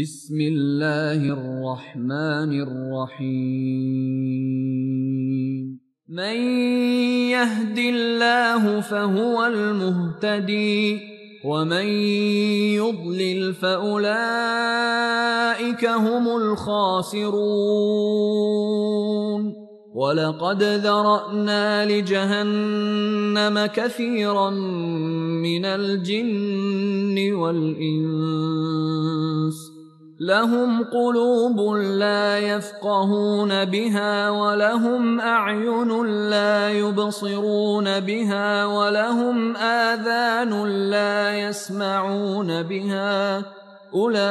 بسم الله الرحمن الرحيم. من يهد الله فهو المهتدي ومن يضلل فأولئك هم الخاسرون. ولقد ذرأنا لجهنم كثيرا من الجن والإنس. لهم قلوب لا يفقهون بها ولهم أعين لا يبصرون بها ولهم آذان لا يسمعون بها أولئك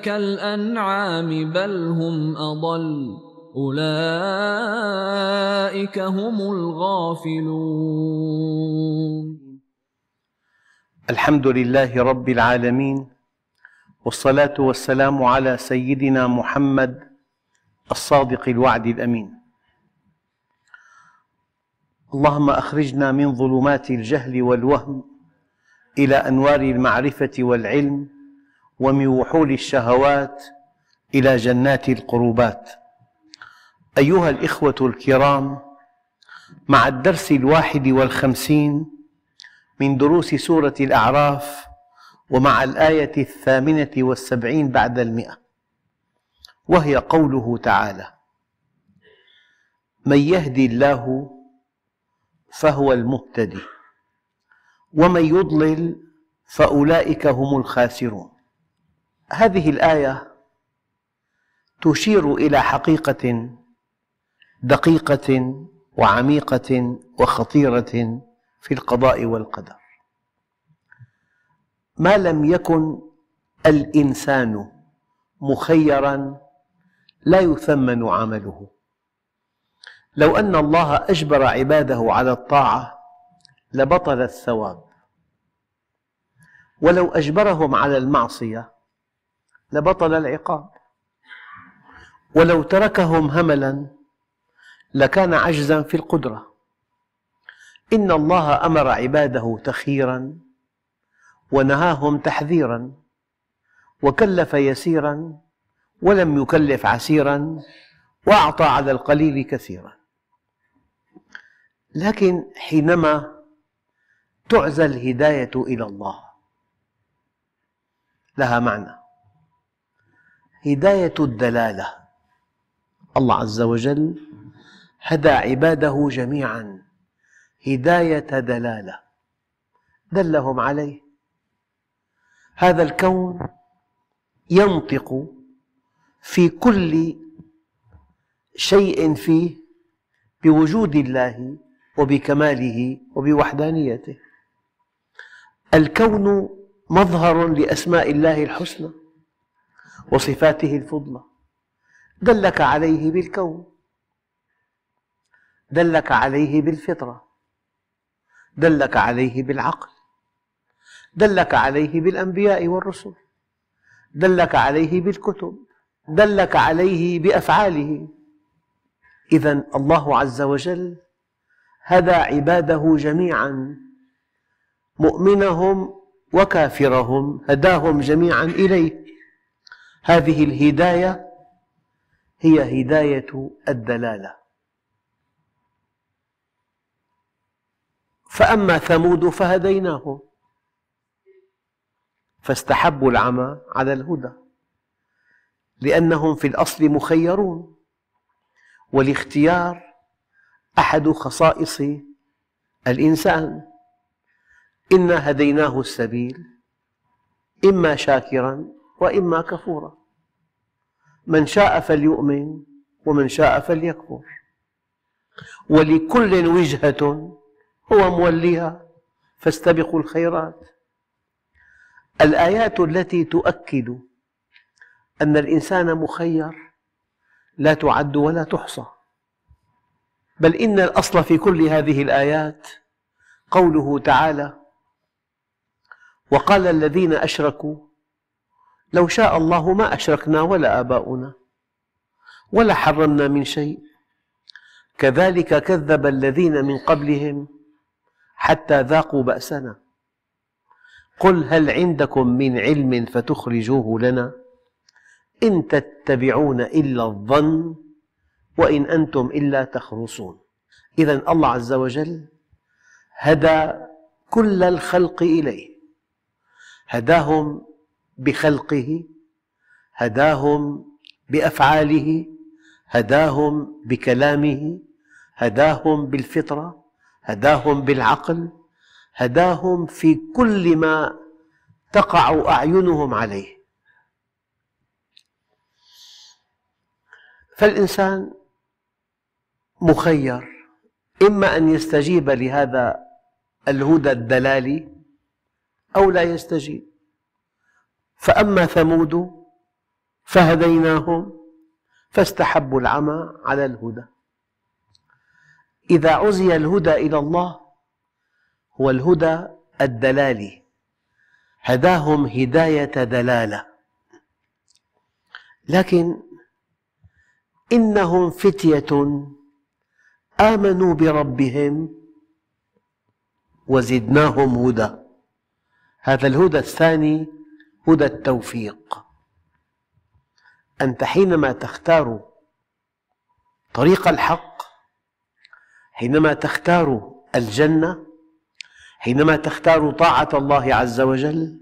كالأنعام بل هم أضل أولئك هم الغافلون. الحمد لله رب العالمين والصلاة والسلام على سيدنا محمد الصادق الوعد الأمين. اللهم أخرجنا من ظلمات الجهل والوهم إلى أنوار المعرفة والعلم ومن وحول الشهوات إلى جنات القربات. أيها الإخوة الكرام مع الدرس الواحد والخمسين من دروس سورة الأعراف ومع الآية الثامنة والسبعين بعد المئة. وهي قوله تعالى من يهدي الله فهو المهتدي ومن يضلل فأولئك هم الخاسرون. هذه الآية تشير إلى حقيقة دقيقة وعميقة وخطيرة في القضاء والقدر. ما لم يكن الإنسان مخيرا لا يثمن عمله. لو أن الله أجبر عباده على الطاعة لبطل الثواب. ولو أجبرهم على المعصية لبطل العقاب. ولو تركهم هملا لكان عجزا في القدرة. إن الله أمر عباده تخييرا ونهاهم تحذيرا وكلف يسيرا ولم يكلف عسيرا وأعطى على القليل كثيرا. لكن حينما تعزى الهداية إلى الله لها معنى. هداية الدلالة. الله عز وجل هدى عباده جميعا. هداية دلالة. دلهم عليه. هذا الكون ينطق في كل شيء فيه بوجود الله وبكماله وبوحدانيته. الكون مظهر لأسماء الله الحسنى وصفاته الفضلى. دلك عليه بالكون دلك عليه بالفطرة دلك عليه بالعقل. دلك عليه بالأنبياء والرسل. دلك عليه بالكتب. دلك عليه بأفعاله. إذا الله عز وجل هدى عباده جميعا. مؤمنهم وكافرهم هداهم جميعا إليه. هذه الهداية هي هداية الدلالة. فأما ثمود فهديناهم. فاستحبوا العمى على الهدى لأنهم في الأصل مخيرون والاختيار أحد خصائص الإنسان. إنا هديناه السبيل إما شاكرا وإما كفورا من شاء فليؤمن ومن شاء فليكفر. ولكل وجهة هو موليها فاستبقوا الخيرات. الآيات التي تؤكد أن الإنسان مخير لا تعد ولا تحصى. بل إن الأصل في كل هذه الآيات قوله تعالى وقال الذين أشركوا لو شاء الله ما أشركنا ولا آباؤنا ولا حرمنا من شيء. كذلك كذب الذين من قبلهم حتى ذاقوا بأسنا. قل هل عندكم من علم فتخرجوه لنا؟ إن تتبعون إلا الظن وإن أنتم إلا تخرصون. إذا الله عز وجل هدى كل الخلق إليه. هداهم بخلقه هداهم بأفعاله هداهم بكلامه هداهم بالفطرة هداهم بالعقل هداهم في كل ما تقع أعينهم عليه. فالإنسان مخير إما أن يستجيب لهذا الهدى الدلالي أو لا يستجيب. فأما ثمود فهديناهم فاستحبوا العمى على الهدى. إذا عزي الهدى إلى الله هو الهدى الدلالي. هداهم هداية دلالة. لكن إنهم فتية آمنوا بربهم وزدناهم هدى. هذا الهدى الثاني هدى التوفيق. أنت حينما تختار طريق الحق حينما تختار الجنة حينما تختار طاعة الله عز وجل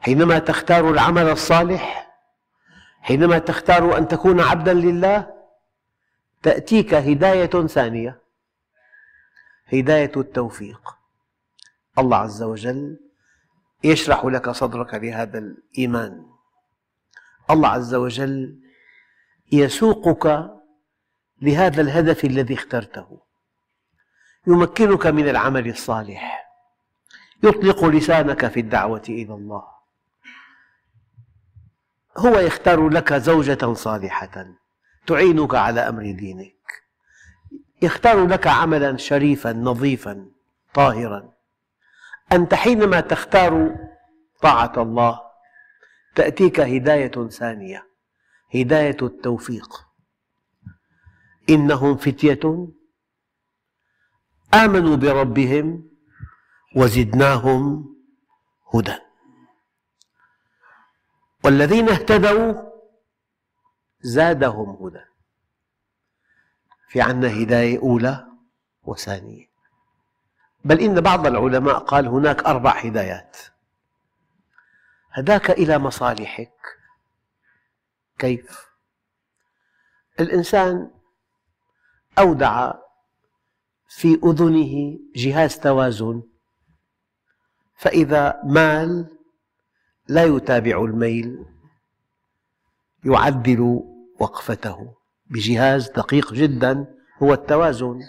حينما تختار العمل الصالح حينما تختار أن تكون عبدا لله تأتيك هداية ثانية هداية التوفيق. الله عز وجل يشرح لك صدرك لهذا الإيمان. الله عز وجل يسوقك لهذا الهدف الذي اخترته يمكنك من العمل الصالح. يطلق لسانك في الدعوة إلى الله. هو يختار لك زوجة صالحة تعينك على أمر دينك. يختار لك عملا شريفا نظيفا طاهرا. أنت حينما تختار طاعة الله تأتيك هداية ثانية هداية التوفيق. إنهم فتية آمنوا بربهم وزدناهم هدى. والذين اهتدوا زادهم هدى. في عندنا هداية أولى وثانية. بل إن بعض العلماء قال هناك أربع هدايات. هداك إلى مصالحك. كيف؟ الإنسان أودع في أذنه جهاز توازن. فإذا مال لا يتابع الميل يعدل وقفته. بجهاز دقيق جدا هو التوازن.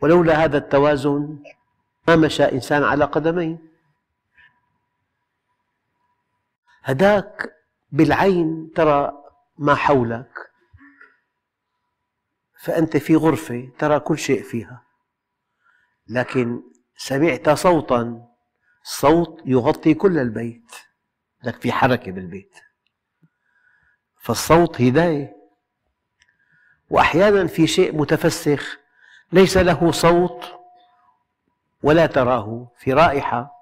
ولولا هذا التوازن ما مشى إنسان على قدمين هداك بالعين ترى ما حولك فأنت في غرفة ترى كل شيء فيها. لكن سمعت صوتا الصوت يغطي كل البيت. لك في حركة بالبيت. فالصوت هداية. وأحيانا في شيء متفسخ ليس له صوت ولا تراه في رائحة.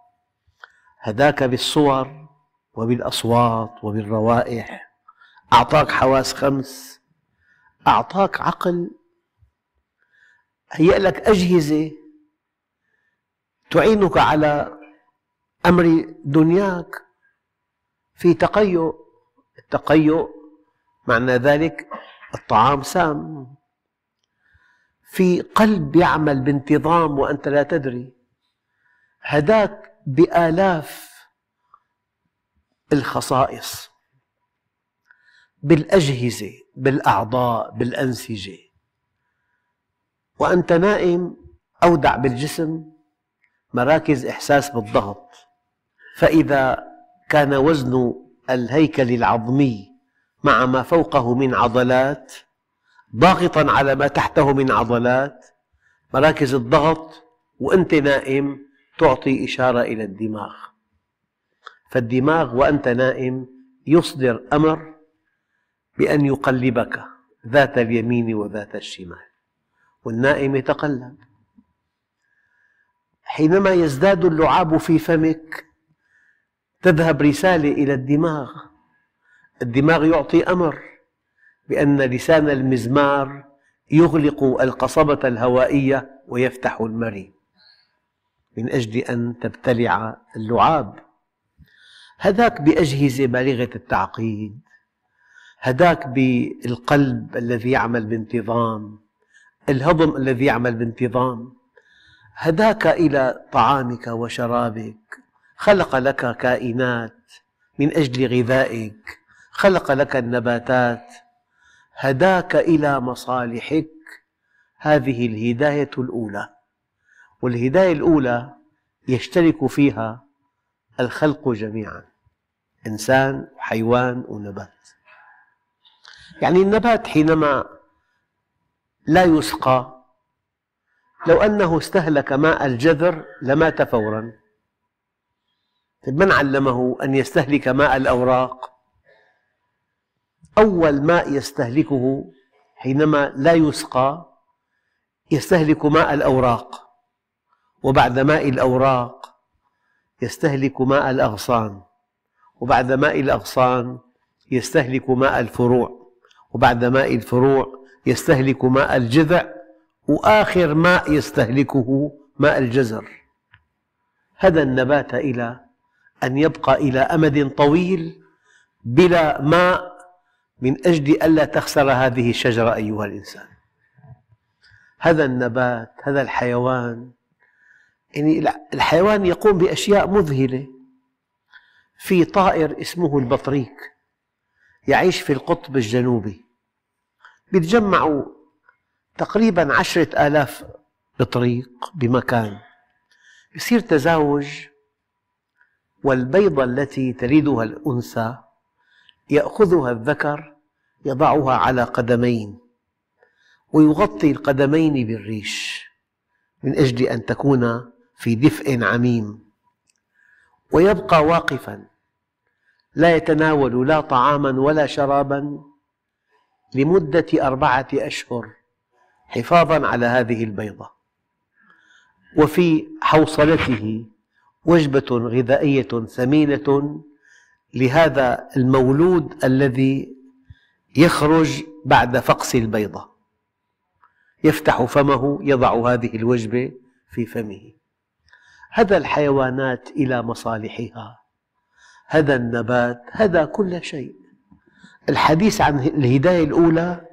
هداك بالصور وبالأصوات وبالروائح. أعطاك حواس خمس. أعطاك عقل. هيأ لك أجهزة تعينك على أمر دنياك في تقيؤ. التقيؤ معنى ذلك الطعام سام. في قلب يعمل بانتظام وأنت لا تدري. هداك بآلاف الخصائص. بالأجهزة بالأعضاء بالأنسجة. وأنت نائم أودع بالجسم مراكز إحساس بالضغط. فإذا كان وزن الهيكل العظمي مع ما فوقه من عضلات ضاغطا على ما تحته من عضلات مراكز الضغط وأنت نائم تعطي إشارة إلى الدماغ. فالدماغ وأنت نائم يصدر أمر بأن يقلبك ذات اليمين وذات الشمال والنائم يتقلب. حينما يزداد اللعاب في فمك تذهب رسالة إلى الدماغ. الدماغ يعطي أمر بأن لسان المزمار يغلق القصبة الهوائية ويفتح المري من أجل أن تبتلع اللعاب. هذاك بأجهزة بالغة التعقيد هذاك بالقلب الذي يعمل بانتظام الهضم الذي يعمل بانتظام. هداك إلى طعامك وشرابك. خلق لك كائنات من أجل غذائك خلق لك النباتات هداك إلى مصالحك. هذه الهداية الأولى. والهداية الأولى يشترك فيها الخلق جميعا إنسان وحيوان ونبات. يعني النبات حينما لا يسقى لو أنه استهلك ماء الجذر لمات فورا. طيب من علمه أن يستهلك ماء الأوراق؟ أول ماء يستهلكه حينما لا يسقى يستهلك ماء الأوراق وبعد ماء الأوراق يستهلك ماء الأغصان وبعد ماء الأغصان يستهلك ماء الفروع وبعد ماء الفروع يستهلك ماء الجذع وآخر ماء يستهلكه ماء الجزر. هدى النبات إلى أن يبقى إلى أمد طويل بلا ماء من أجل ألا تخسر هذه الشجرة أيها الإنسان. هذا النبات هذا الحيوان يعني الحيوان يقوم بأشياء مذهلة. في طائر اسمه البطريق يعيش في القطب الجنوبي. يتجمعوا تقريبا عشرة آلاف بطريق بمكان. يصير تزاوج والبيضة التي تلدها الأنثى يأخذها الذكر يضعها على قدمين ويغطي القدمين بالريش من أجل أن تكون في دفء عميم. ويبقى واقفا لا يتناول لا طعاما ولا شرابا لمدة أربعة أشهر حفاظا على هذه البيضة. وفي حوصلته وجبة غذائية ثمينة لهذا المولود الذي يخرج بعد فقس البيضة. يفتح فمه يضع هذه الوجبة في فمه. هدى الحيوانات إلى مصالحها. هدى النبات هدى كل شيء. الحديث عن الهداية الأولى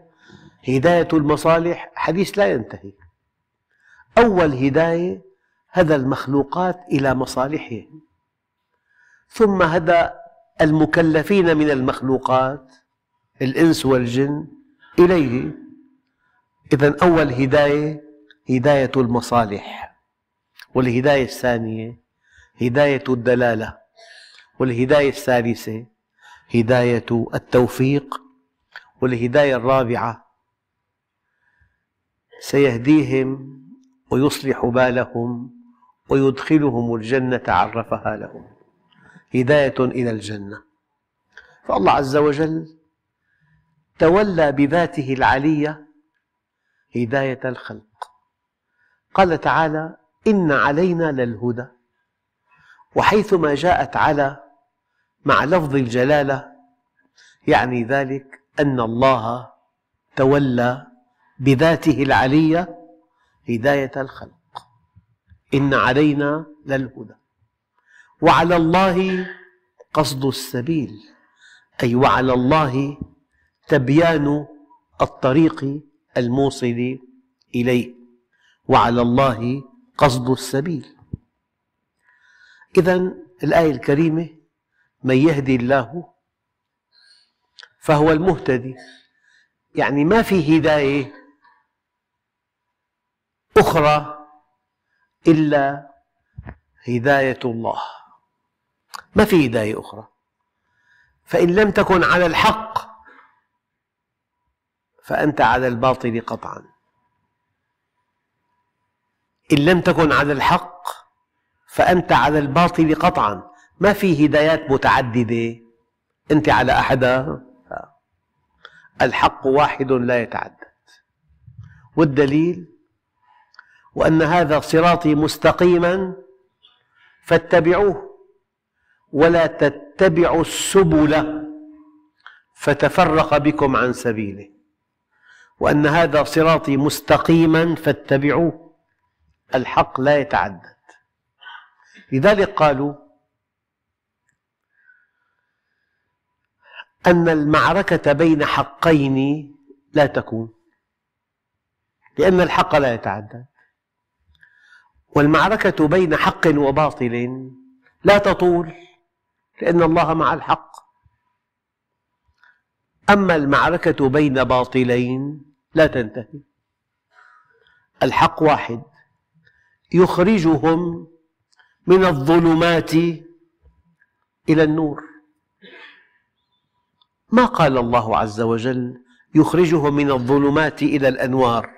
هداية المصالح حديث لا ينتهي. أول هداية هدى المخلوقات إلى مصالحهم. ثم هدى المكلفين من المخلوقات الإنس والجن إليه. إذا أول هداية هداية المصالح والهداية الثانية هداية الدلالة والهداية الثالثة هداية التوفيق والهداية الرابعة. سيهديهم ويصلح بالهم ويدخلهم الجنة عرفها لهم. هداية إلى الجنة. فالله عز وجل تولى بذاته العلية هداية الخلق. قال تعالى إن علينا للهدى. وحيثما جاءت على مع لفظ الجلالة يعني ذلك أن الله تولى بذاته العلية هداية الخلق. إن علينا للهدى. وعلى الله قصد السبيل أي وعلى الله تبيان الطريق الموصل إليه. وعلى الله قصد السبيل. إذا الآية الكريمة من يهدي الله فهو المهتدي. يعني ما في هداية أخرى إلا هداية الله. ما في هداية أخرى. فإن لم تكن على الحق فأنت على الباطل قطعا. إن لم تكن على الحق فأنت على الباطل قطعا. ما في هدايات متعددة. أنت على أحدها الحق واحد لا يتعدد. والدليل؟ وأن هذا صراطي مستقيما فاتبعوه ولا تتبعوا السبل فتفرق بكم عن سبيله وأن هذا صراطي مستقيما فاتبعوه الحق لا يتعدد. لذلك قالوا أن المعركة بين حقين لا تكون لأن الحق لا يتعدد. والمعركة بين حق وباطل لا تطول لأن الله مع الحق. أما المعركة بين باطلين لا تنتهي. الحق واحد يخرجهم من الظلمات إلى النور. ما قال الله عز وجل؟ يخرجهم من الظلمات إلى الأنوار.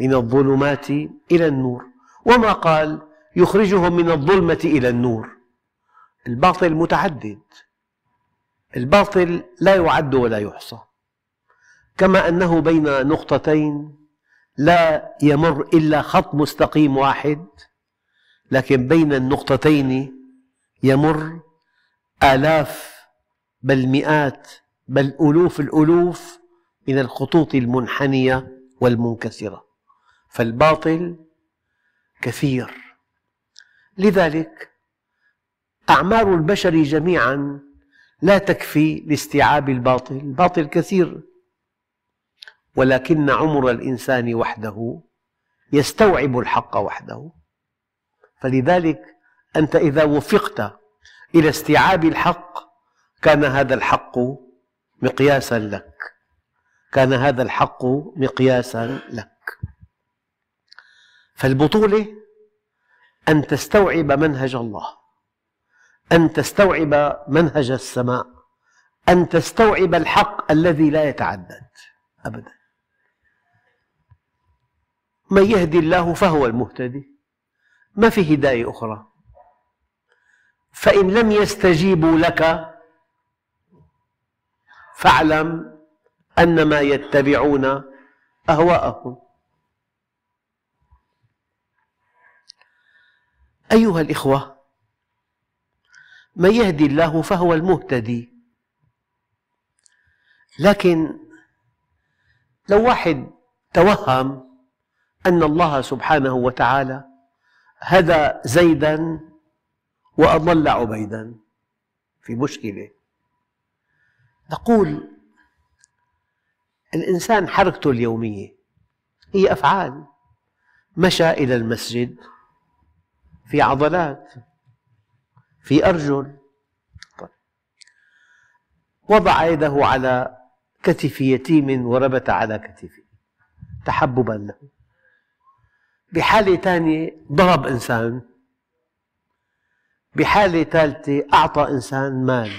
من الظلمات إلى النور. وما قال يخرجهم من الظلمة إلى النور؟ الباطل متعدد. الباطل لا يعد ولا يحصى. كما أنه بين نقطتين لا يمر إلا خط مستقيم واحد لكن بين النقطتين يمر آلاف بل مئات بل ألوف الألوف من الخطوط المنحنية والمنكسرة. فالباطل كثير. لذلك أعمار البشر جميعا لا تكفي لاستيعاب الباطل. الباطل كثير ولكن عمر الإنسان وحده يستوعب الحق وحده. فلذلك أنت إذا وفقت إلى استيعاب الحق كان هذا الحق مقياسا لك. كان هذا الحق مقياسا لك. فالبطولة أن تستوعب منهج الله أن تستوعب منهج السماء أن تستوعب الحق الذي لا يتعدد أبدا. من يهدي الله فهو المهتدي ما في هداية أخرى. فإن لم يستجيبوا لك فاعلم أنما يتبعون أهواءهم. أيها الإخوة من يهدي الله فهو المهتدي. لكن لو واحد توهم أن الله سبحانه وتعالى هدى زيدا وأضل عبيدا في مشكلة. نقول الإنسان حركته اليومية هي أفعال مشى إلى المسجد في عضلات في أرجل. وضع يده على كتف يتيم وربت على كتفه تحببا له. بحالة ثانية ضرب إنسان. بحالة ثالثة أعطى إنسان مال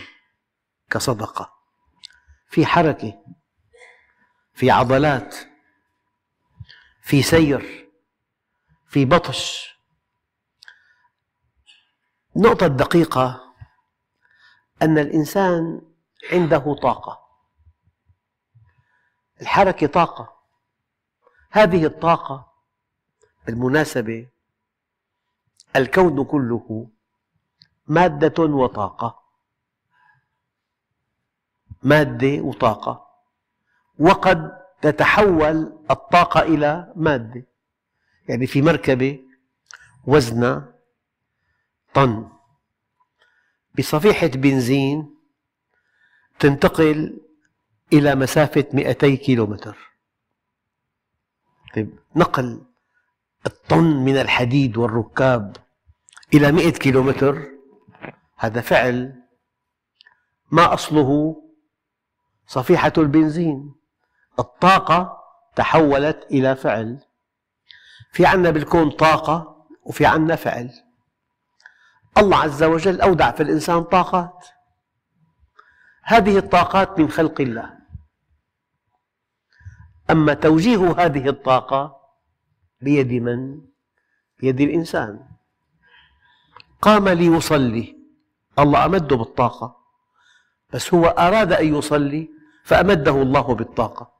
كصدقة. في حركة في عضلات في سير في بطش. النقطة الدقيقة أن الإنسان عنده طاقة. الحركة طاقة. هذه الطاقة بالمناسبة الكون كله مادة وطاقة. مادة وطاقة. وقد تتحول الطاقة إلى مادة. يعني في مركبة وزنها طن. بصفيحة بنزين تنتقل إلى مسافة 200 كيلومتر. طيب نقل الطن من الحديد والركاب إلى 100 كيلومتر. هذا فعل ما أصله صفيحة البنزين الطاقة تحولت إلى فعل. في عنا بالكون طاقة وفي عنا فعل. الله عز وجل أودع في الإنسان طاقات. هذه الطاقات من خلق الله. أما توجيه هذه الطاقة بيد من؟ بيد الإنسان. قام ليصلي. الله أمده بالطاقة. بس هو أراد أن يصلي فأمده الله بالطاقة.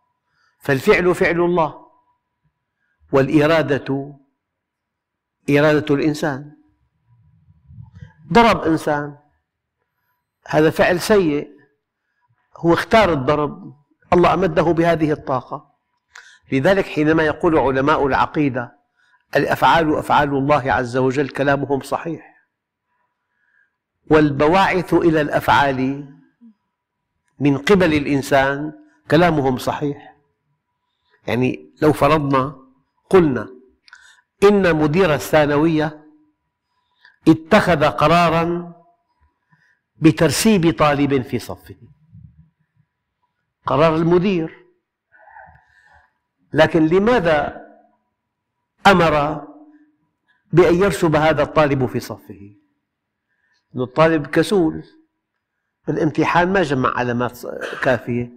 فالفعل فعل الله. والإرادة إرادة الإنسان. ضرب إنسان. هذا فعل سيء. هو اختار الضرب. الله أمده بهذه الطاقة. لذلك حينما يقول علماء العقيدة الأفعال أفعال الله عز وجل كلامهم صحيح. والبواعث إلى الأفعال من قبل الإنسان كلامهم صحيح. يعني لو فرضنا قلنا إن مدير الثانوية اتخذ قرارا بترسيب طالب في صفه. قرار المدير. لكن لماذا أمر بأن يرسب هذا الطالب في صفه؟ أن الطالب كسول. الامتحان ما جمع علامات كافية.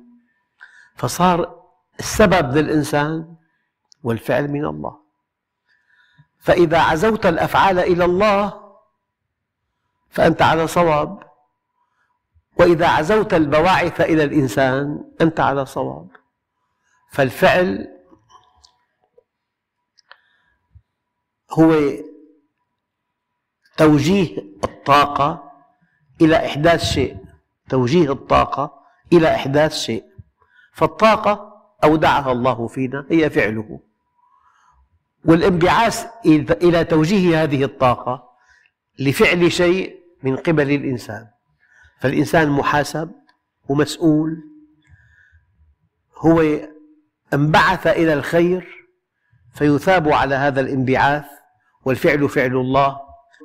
فصار السبب للإنسان والفعل من الله. فإذا عزوت الأفعال إلى الله فأنت على صواب. وإذا عزوت البواعث إلى الإنسان أنت على صواب. فالفعل هو توجيه الطاقة إلى إحداث شيء. توجيه الطاقة إلى إحداث شيء. فالطاقة أودعها الله فينا هي فعله. والانبعاث إلى توجيه هذه الطاقة لفعل شيء من قبل الإنسان. فالإنسان محاسب ومسؤول. هو انبعث إلى الخير فيثاب على هذا الانبعاث والفعل فعل الله.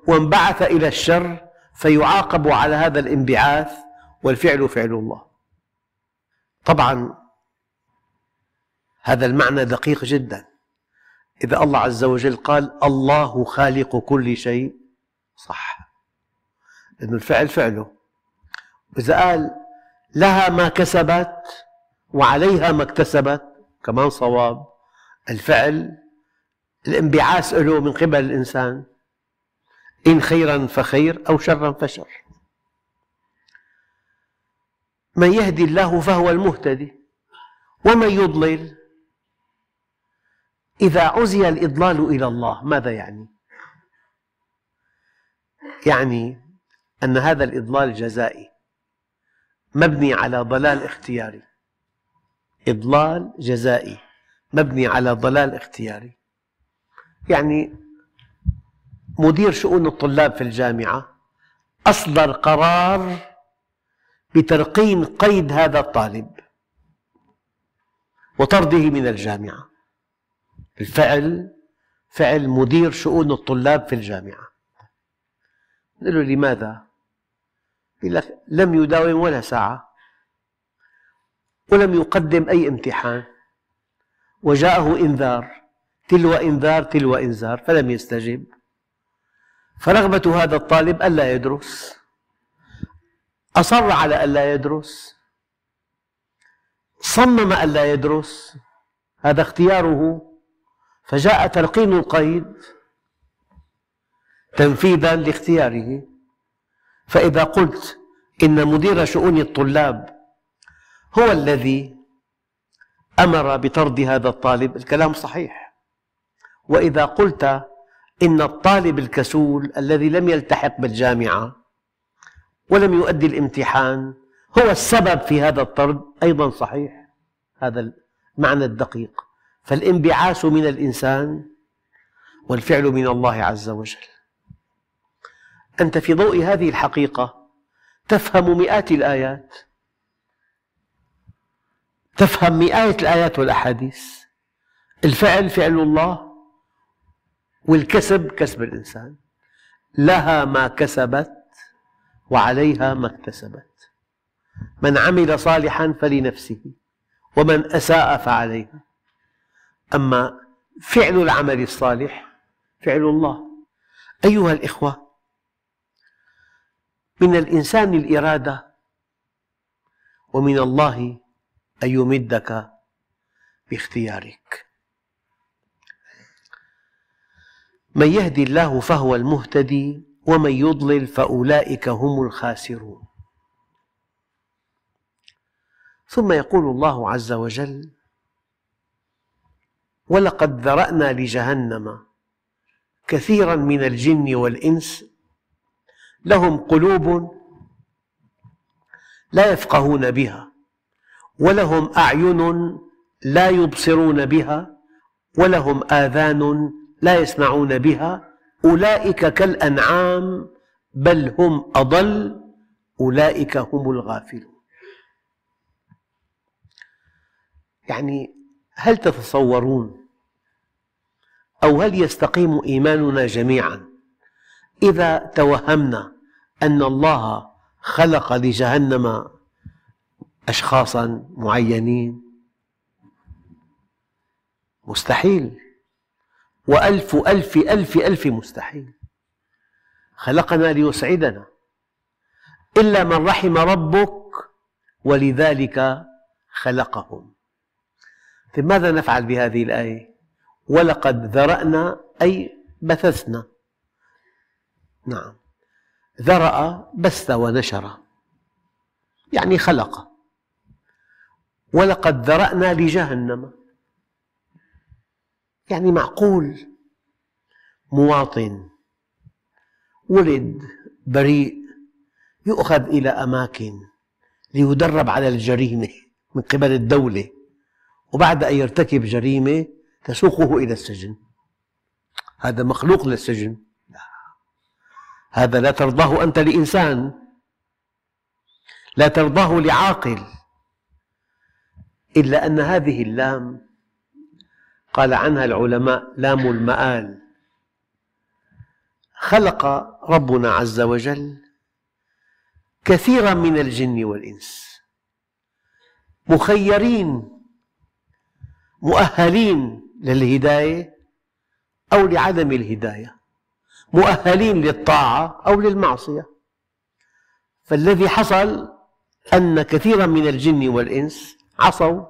وانبعث إلى الشر فيعاقب على هذا الانبعاث والفعل فعل الله. طبعا هذا المعنى دقيق جدا. إذا الله عز وجل قال الله خالق كل شيء صح. لأن الفعل فعله. إذا قال لها ما كسبت وعليها ما اكتسبت كمان صواب. الفعل الانبعاث له من قبل الإنسان. إن خيرا فخير أو شرا فشر. من يهدي الله فهو المهتدي ومن يضلل إذا عزي الإضلال إلى الله ماذا يعني؟ يعني أن هذا الإضلال جزائي مبني على ضلال اختياري. إضلال جزائي مبني على ضلال اختياري. يعني مدير شؤون الطلاب في الجامعة أصدر قرار بترقيم قيد هذا الطالب وطرده من الجامعة. الفعل فعل مدير شؤون الطلاب في الجامعة. نقول له لماذا؟ يقول لك لم يداوم ولا ساعة ولم يقدم أي امتحان وجاءه إنذار تلو إنذار تلو إنذار فلم يستجب. فرغبة هذا الطالب ألا يدرس. أصر على ألا يدرس. صمم ألا يدرس. هذا اختياره. فجاء تلقين القيد تنفيذا لاختياره. فإذا قلت إن مدير شؤون الطلاب هو الذي أمر بطرد هذا الطالب الكلام صحيح. وإذا قلت إن الطالب الكسول الذي لم يلتحق بالجامعة ولم يؤدي الامتحان هو السبب في هذا الطرد أيضا صحيح. هذا المعنى الدقيق. فالانبعاث من الإنسان والفعل من الله عز وجل. أنت في ضوء هذه الحقيقة تفهم مئات الآيات. تفهم مئات الآيات والأحاديث. الفعل فعل الله والكسب كسب الإنسان. لها ما كسبت وعليها ما اكتسبت. من عمل صالحا فلنفسه ومن أساء فعليها. أما فعل العمل الصالح فعل الله. أيها الإخوة من الإنسان الإرادة. ومن الله أن يمدك باختيارك. من يهدي الله فهو المهتدي ومن يضلل فأولئك هم الخاسرون. ثم يقول الله عز وجل ولقد ذرأنا لجهنم كثيرا من الجن والإنس لهم قلوب لا يفقهون بها ولهم أعين لا يبصرون بها ولهم آذان لا يسمعون بها أولئك كالأنعام بل هم أضل أولئك هم الغافلون. يعني هل تتصورون أو هل يستقيم إيماننا جميعا إذا توهمنا أن الله خلق لجهنم أشخاصا معينين. مستحيل. وألف ألف ألف ألف مستحيل. خلقنا ليسعدنا. إلا من رحم ربك ولذلك خلقهم. طيب ماذا نفعل بهذه الآية؟ ولقد ذرأنا أي بثثنا. نعم. ذرأ بث ونشر. يعني خلق. ولقد ذرأنا لجهنم. يعني معقول. مواطن. ولد بريء. يؤخذ إلى أماكن ليدرب على الجريمة من قبل الدولة. وبعد أن يرتكب جريمة تسوقه إلى السجن. هذا مخلوق للسجن. هذا لا ترضاه أنت لإنسان. لا ترضاه لعاقل. إلا أن هذه اللام قال عنها العلماء لام المآل. خلق ربنا عز وجل كثيرا من الجن والإنس. مخيرين مؤهلين للهداية أو لعدم الهداية. مؤهلين للطاعة أو للمعصية. فالذي حصل أن كثيرا من الجن والإنس عصوا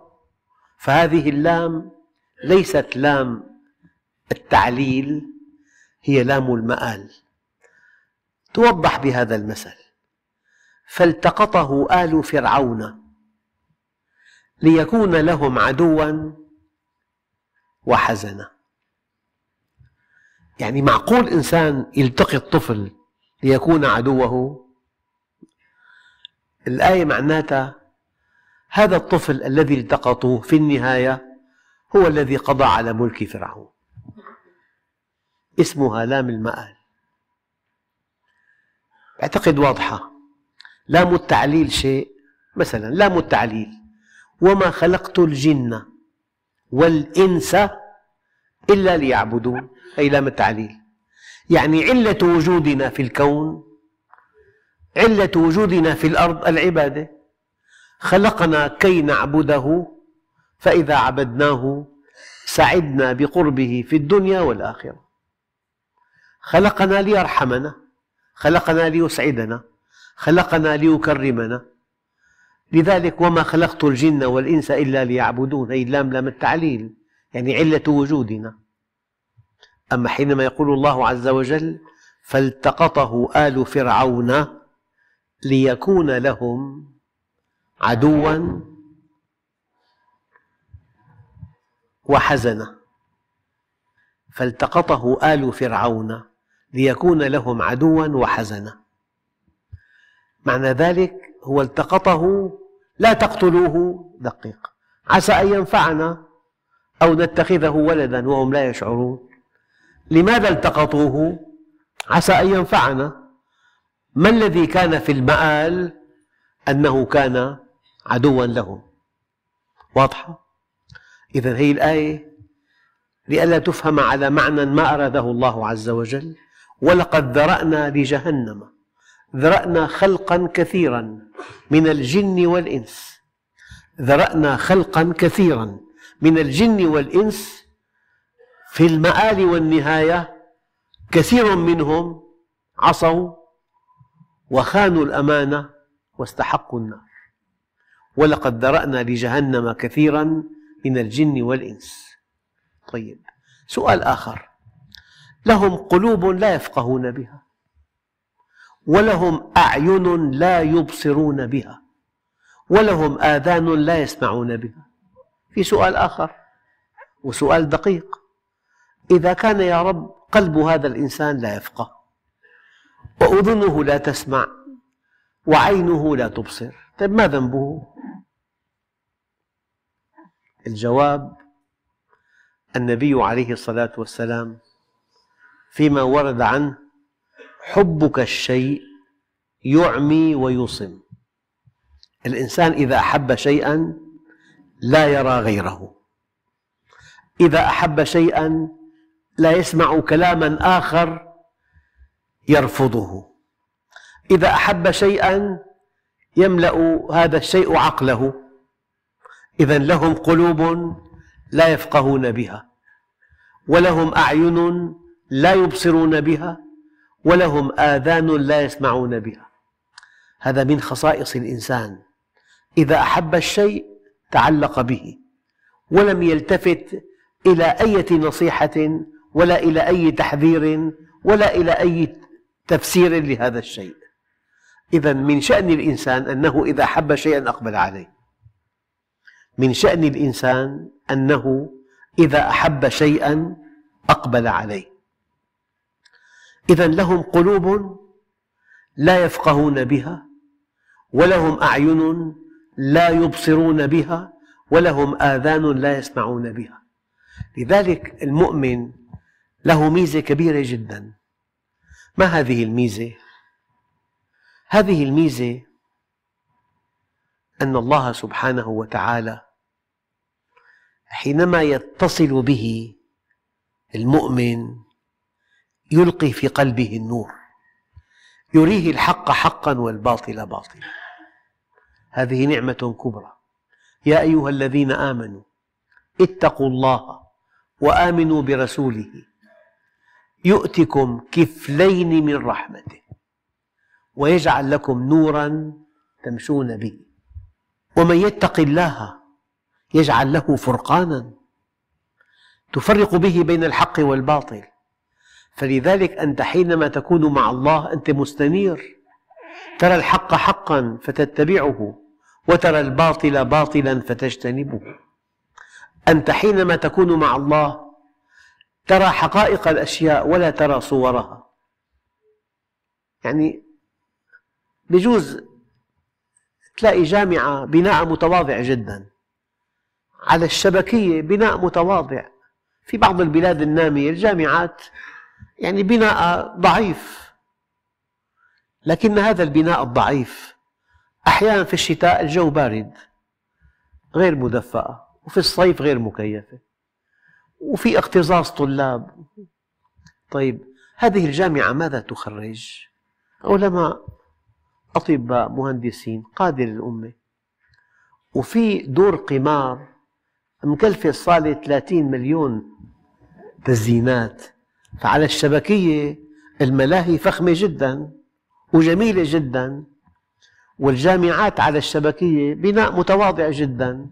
فهذه اللام ليست لام التعليل هي لام المآل. توضح بهذا المثل. فالتقطه آل فرعون ليكون لهم عدوا وحزنا. يعني معقول إنسان يلتقط طفل ليكون عدوه؟ الآية معناتها هذا الطفل الذي التقطوه في النهاية هو الذي قضى على ملك فرعون. اسمها لام المآل. أعتقد واضحة. لام التعليل شيء. مثلا لام التعليل وما خلقت الجن والإنس إلا ليعبدون. هي لام التعليل. يعني علة وجودنا في الكون علة وجودنا في الأرض العبادة. خلقنا كي نعبده فإذا عبدناه سعدنا بقربه في الدنيا والآخرة. خلقنا ليرحمنا خلقنا ليسعدنا خلقنا ليكرمنا. لذلك وما خلقت الجن والإنس إلا ليعبدون هي اللام لام التعليل. يعني علة وجودنا. أما حينما يقول الله عز وجل فالتقطه آل فرعون ليكون لهم عدوا وحزنا. فالتقطه آل فرعون ليكون لهم عدوا وحزنا. معنى ذلك هو التقطه لا تقتلوه دقيق عسى أن ينفعنا أو نتخذه ولدا وهم لا يشعرون. لماذا التقطوه؟ عسى أن ينفعنا ما الذي كان في المآل أنه كان عدوا لهم واضحة؟ إذا هذه الآية لئلا تفهم على معنى ما أراده الله عز وجل ولقد ذرأنا لجهنم ذرأنا خلقا كثيرا من الجن والإنس ذرأنا خلقا كثيرا من الجن والإنس في المآل والنهاية كثير منهم عصوا وخانوا الأمانة واستحقوا النار. ولقد ذرأنا لجهنم كثيرا من الجن والإنس. طيب سؤال آخر. لهم قلوب لا يفقهون بها ولهم أعين لا يبصرون بها ولهم آذان لا يسمعون بها. في سؤال آخر وسؤال دقيق. إذا كان يا رب قلب هذا الإنسان لا يفقه وأذنه لا تسمع وعينه لا تبصر. طيب ما ذنبه؟ الجواب النبي عليه الصلاة والسلام فيما ورد عنه حبك الشيء يعمي ويصم. الإنسان إذا أحب شيئا لا يرى غيره. إذا أحب شيئا لا يسمع كلاما آخر يرفضه. إذا أحب شيئا يملأ هذا الشيء عقله. إذا لهم قلوب لا يفقهون بها ولهم أعين لا يبصرون بها ولهم آذان لا يسمعون بها. هذا من خصائص الإنسان. إذا أحب الشيء تعلق به ولم يلتفت إلى أي نصيحة ولا إلى أي تحذير ولا إلى أي تفسير لهذا الشيء. إذا من شأن الإنسان أنه إذا أحب شيئا أقبل عليه. من شأن الإنسان أنه إذا أحب شيئا أقبل عليه. إذا لهم قلوب لا يفقهون بها ولهم أعين لا يبصرون بها ولهم آذان لا يسمعون بها. لذلك المؤمن له ميزة كبيرة جدا. ما هذه الميزة؟ هذه الميزة أن الله سبحانه وتعالى حينما يتصل به المؤمن يلقي في قلبه النور يريه الحق حقا والباطل باطلا. هذه نعمة كبرى. يا أيها الذين آمنوا اتقوا الله وآمنوا برسوله. يؤتكم كفلين من رحمته ويجعل لكم نورا تمشون به. ومن يتق الله يجعل له فرقانا تفرق به بين الحق والباطل. فلذلك أنت حينما تكون مع الله أنت مستنير. ترى الحق حقا فتتبعه وترى الباطل باطلا فتجتنبه. أنت حينما تكون مع الله ترى حقائق الأشياء ولا ترى صورها. يعني بجوز تلاقي جامعة بناء متواضع جدا. على الشبكية بناء متواضع. في بعض البلاد النامية الجامعات يعني بناء ضعيف. لكن هذا البناء الضعيف أحيانا في الشتاء الجو بارد غير مدفأة وفي الصيف غير مكيفة. وفي اكتظاظ طلاب. طيب هذه الجامعة ماذا تخرج؟ علماء أطباء مهندسين قادة للأمة. وفي دور قمار مكلفة الصالة 30 مليون تزيينات. فعلى الشبكية الملاهي فخمة جدا وجميلة جدا والجامعات على الشبكية بناء متواضع جدا.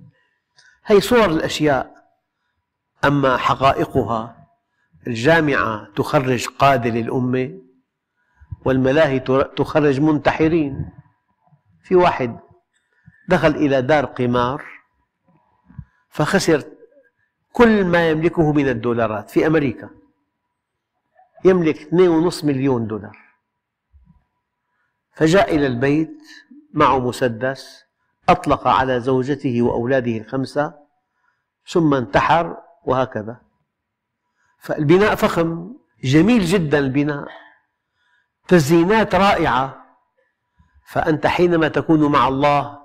هي صور الأشياء. أما حقائقها الجامعة تخرج قادة للأمة والملاهي تخرج منتحرين. في واحد دخل إلى دار قمار فخسر كل ما يملكه من الدولارات. في أمريكا يملك 2.5 مليون دولار. فجاء إلى البيت معه مسدس أطلق على زوجته وأولاده الخمسة ثم انتحر وهكذا. فالبناء فخم جميل جدا البناء. تزيينات رائعة. فأنت حينما تكون مع الله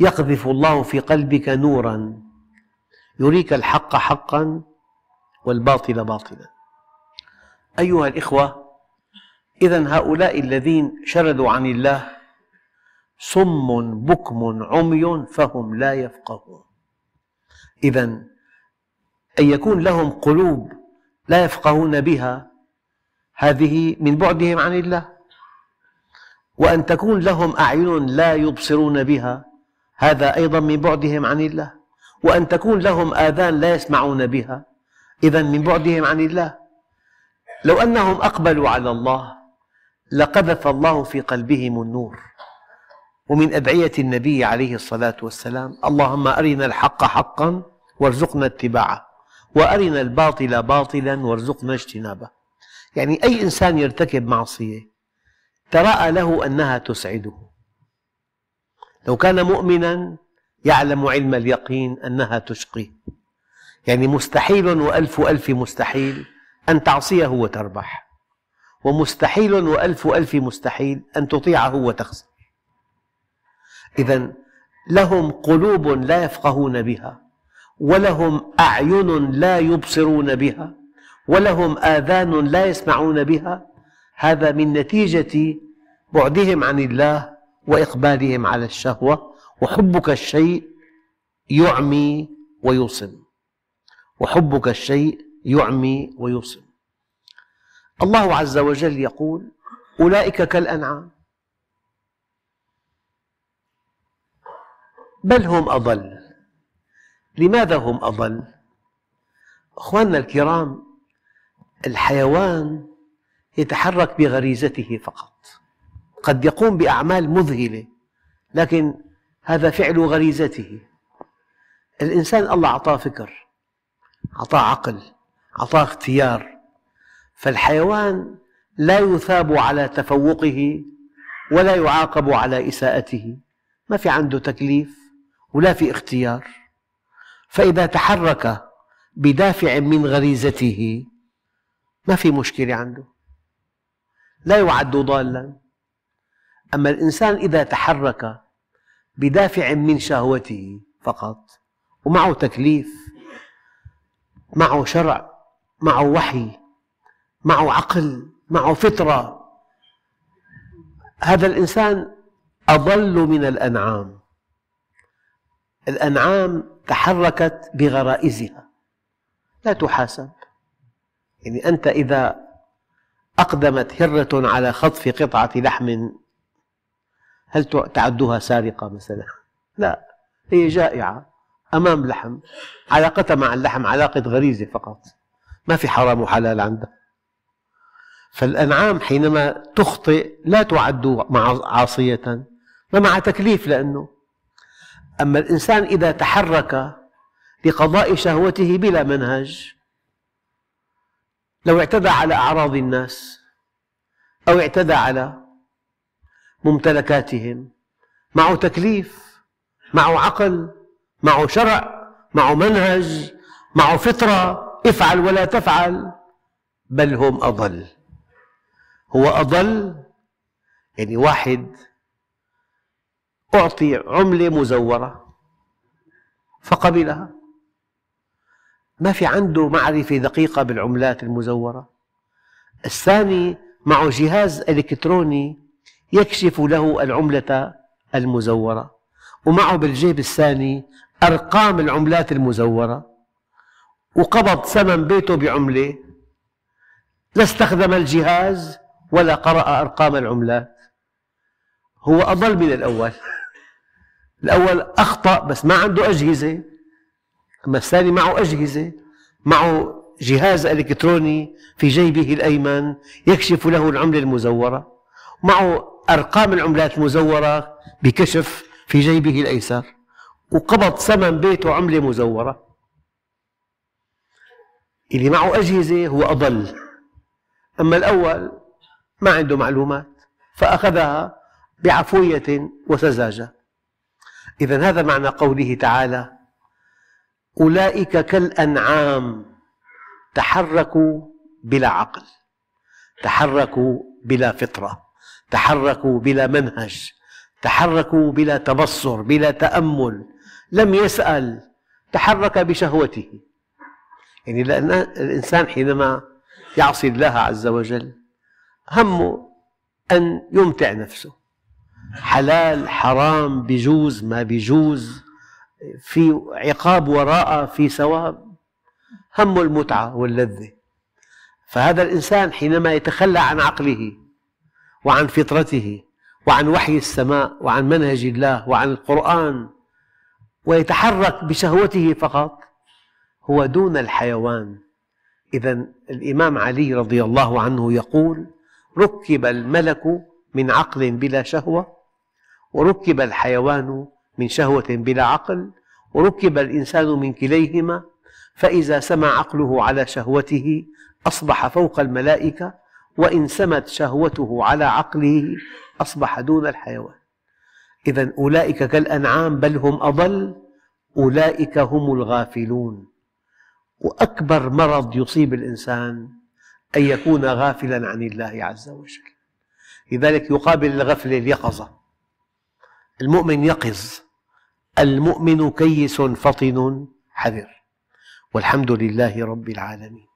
يقذف الله في قلبك نورا. يريك الحق حقا والباطل باطلا. أيها الإخوة إذا هؤلاء الذين شردوا عن الله صم بكم عمي فهم لا يفقهون. إذا أن يكون لهم قلوب لا يفقهون بها هذه من بعدهم عن الله. وأن تكون لهم أعين لا يبصرون بها هذا أيضا من بعدهم عن الله. وأن تكون لهم آذان لا يسمعون بها إذا من بعدهم عن الله. لو أنهم أقبلوا على الله لقذف الله في قلبهم النور. ومن أدعية النبي عليه الصلاة والسلام اللهم أرنا الحق حقا وارزقنا اتباعه. وأرنا الباطل باطلا وارزقنا اجتنابه. يعني أي إنسان يرتكب معصية تراءى له أنها تسعده. لو كان مؤمنا يعلم علم اليقين أنها تشقيه. يعني مستحيل وألف ألف مستحيل أن تعصيه وتربح. ومستحيل وألف ألف مستحيل أن تطيعه وتخسر. إذا لهم قلوب لا يفقهون بها. ولهم أعين لا يبصرون بها ولهم آذان لا يسمعون بها. هذا من نتيجة بعدهم عن الله وإقبالهم على الشهوة وحبك الشيء يعمي ويصم وحبك الشيء يعمي ويصم الله عز وجل يقول أولئك كالأنعام. بل هم أضل. لماذا هم أضل؟ أخواننا الكرام الحيوان يتحرك بغريزته فقط. قد يقوم بأعمال مذهلة لكن هذا فعل غريزته. الإنسان الله أعطاه فكر أعطاه عقل أعطاه اختيار. فالحيوان لا يثاب على تفوقه ولا يعاقب على إساءته. ما في عنده تكليف ولا في اختيار. فإذا تحرك بدافع من غريزته ما في مشكلة عنده. لا يعد ضالا. أما الإنسان إذا تحرك بدافع من شهوته فقط ومعه تكليف معه شرع معه وحي معه عقل معه فطرة هذا الإنسان أضل من الأنعام. الأنعام تحركت بغرائزها. لا تحاسب. يعني أنت إذا أقدمت هرة على خطف قطعة لحم هل تعدها سارقة مثلا؟ لا هي جائعة أمام لحم علاقتها مع اللحم علاقة غريزة فقط. ما في حرام وحلال عندها. فالأنعام حينما تخطئ لا تعد عاصية ما مع تكليف لأنه أما الإنسان إذا تحرك لقضاء شهوته بلا منهج لو اعتدى على أعراض الناس أو اعتدى على ممتلكاتهم معه تكليف معه عقل معه شرع معه منهج معه فطرة افعل ولا تفعل بل هم أضل. هو أضل يعني واحد أعطي عملة مزورة فقبلها. ما في عنده معرفة دقيقة بالعملات المزورة. الثاني معه جهاز إلكتروني يكشف له العملة المزورة. ومعه بالجيب الثاني أرقام العملات المزورة. وقبض ثمن بيته بعملة. لا استخدم الجهاز ولا قرأ أرقام العملات. هو أضل من الأول. الأول أخطأ بس ما عنده أجهزة. أما الثاني معه أجهزة معه جهاز إلكتروني في جيبه الأيمن يكشف له العملة المزورة. معه أرقام العملات المزورة بكشف في جيبه الأيسر. وقبض ثمن بيته عملة مزورة. اللي معه أجهزة هو أضل. أما الأول ما عنده معلومات فأخذها بعفوية وسذاجة. إذا هذا معنى قوله تعالى أولئك كالأنعام تحركوا بلا عقل تحركوا بلا فطرة تحركوا بلا منهج تحركوا بلا تبصر بلا تأمل لم يسأل تحرك بشهوته. يعني لأن الإنسان حينما يعصي الله عز وجل همه أن يمتع نفسه. حلال حرام بيجوز ما بيجوز في عقاب وراءه في ثواب. همه المتعة واللذة. فهذا الإنسان حينما يتخلى عن عقله وعن فطرته وعن وحي السماء وعن منهج الله وعن القرآن ويتحرك بشهوته فقط هو دون الحيوان. إذا الإمام علي رضي الله عنه يقول ركب الملك من عقل بلا شهوة وركب الحيوان من شهوة بلا عقل وركب الإنسان من كليهما فإذا سمى عقله على شهوته أصبح فوق الملائكة وإن سمت شهوته على عقله أصبح دون الحيوان. إذا أولئك كالأنعام بل هم أضل أولئك هم الغافلون. وأكبر مرض يصيب الإنسان أن يكون غافلا عن الله عز وجل. لذلك يقابل الغفلة اليقظة. المؤمن يقظ المؤمن كيس فطن حذر. والحمد لله رب العالمين.